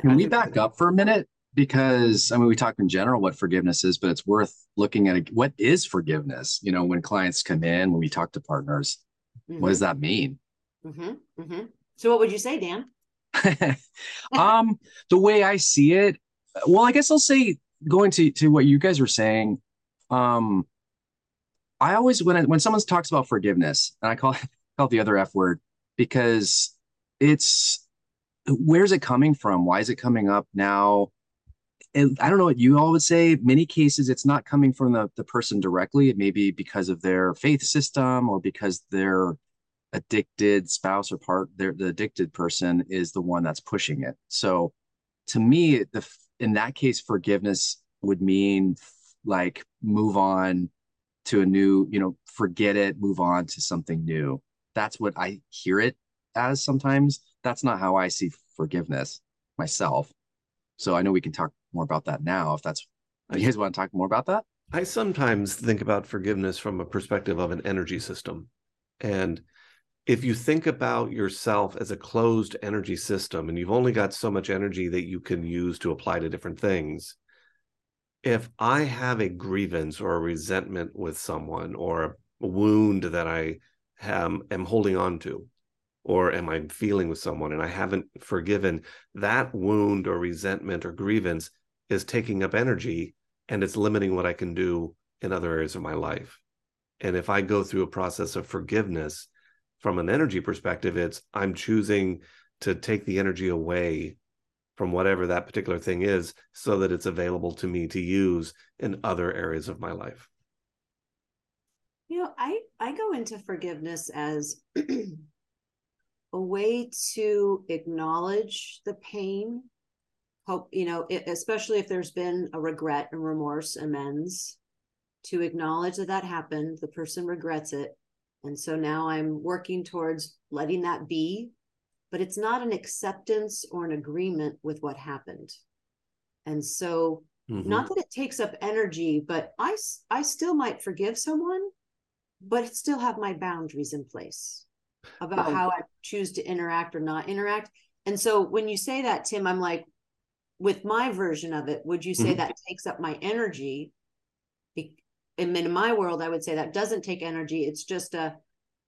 Can we back up for a minute? Because I mean, we talk in general what forgiveness is, but it's worth looking at it. what is forgiveness. You know, when clients come in, when we talk to partners, mm-hmm. what does that mean? Mm-hmm. Mm-hmm. So, what would you say, Dan? um, the way I see it, well, I guess I'll say going to to what you guys were saying. Um, I always when I, when someone talks about forgiveness, and I call call it the other F word because it's where's it coming from? Why is it coming up now? And I don't know what you all would say. Many cases, it's not coming from the, the person directly. It may be because of their faith system or because their addicted spouse or part their the addicted person is the one that's pushing it. So to me, the in that case, forgiveness would mean like move on to a new, you know, forget it, move on to something new. That's what I hear it as sometimes. That's not how I see forgiveness myself. So I know we can talk more about that now if that's you guys want to talk more about that? I sometimes think about forgiveness from a perspective of an energy system. And if you think about yourself as a closed energy system and you've only got so much energy that you can use to apply to different things, if I have a grievance or a resentment with someone or a wound that I am, am holding on to, or am I feeling with someone? And I haven't forgiven, that wound or resentment or grievance is taking up energy and it's limiting what I can do in other areas of my life. And if I go through a process of forgiveness from an energy perspective, it's I'm choosing to take the energy away from whatever that particular thing is so that it's available to me to use in other areas of my life. You know i i go into forgiveness as a way to acknowledge the pain hope you know especially if there's been a regret and remorse amends to acknowledge that that happened the person regrets it and so now i'm working towards letting that be but it's not an acceptance or an agreement with what happened. And so, mm-hmm. not that it takes up energy, but I, I still might forgive someone, but still have my boundaries in place about how I choose to interact or not interact. And so, when you say that, Tim, I'm like, with my version of it, would you say mm-hmm. that takes up my energy? And in my world, I would say that doesn't take energy. It's just a,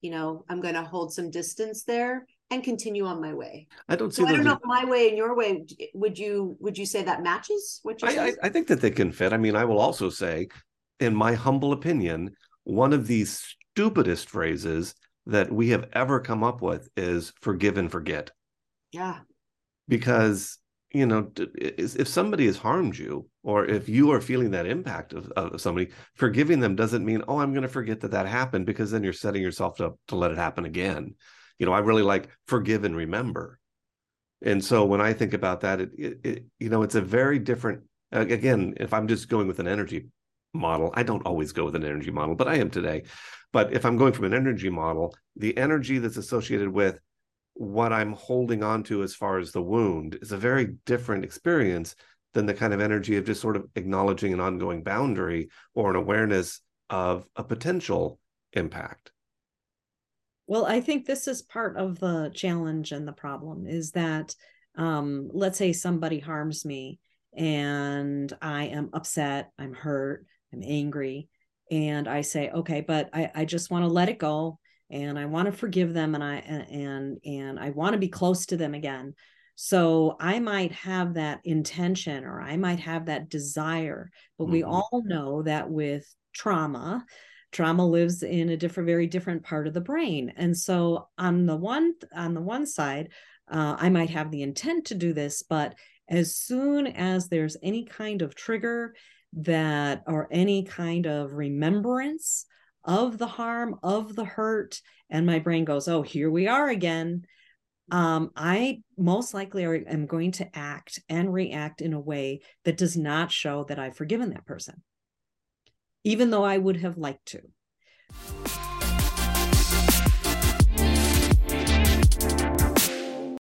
you know, I'm going to hold some distance there and continue on my way. I don't see. So I don't know if my way and your way. Would you would you say that matches? What I, I, I think that they can fit. I mean, I will also say, in my humble opinion, one of the stupidest phrases that we have ever come up with is "forgive and forget." Yeah. Because you know, if somebody has harmed you, or if you are feeling that impact of, of somebody, forgiving them doesn't mean, oh, I'm going to forget that that happened, because then you're setting yourself up to let it happen again you know i really like forgive and remember and so when i think about that it, it, it, you know it's a very different again if i'm just going with an energy model. I don't always go with an energy model but i am today. But if i'm going from an energy model the energy that's associated with what i'm holding on to as far as the wound is a very different experience than the kind of energy of just sort of acknowledging an ongoing boundary or an awareness of a potential impact. Well, I think this is part of the challenge and the problem is that um, let's say somebody harms me and I am upset, I'm hurt, I'm angry, and I say, okay, but I, I just want to let it go and I want to forgive them and I and and I want to be close to them again. So I might have that intention or I might have that desire, but mm-hmm. we all know that with trauma, trauma lives in a different very different part of the brain and so on the one on the one side uh, i might have the intent to do this but as soon as there's any kind of trigger that or any kind of remembrance of the harm of the hurt and my brain goes oh here we are again um, I most likely are, am going to act and react in a way that does not show that I've forgiven that person even though I would have liked to.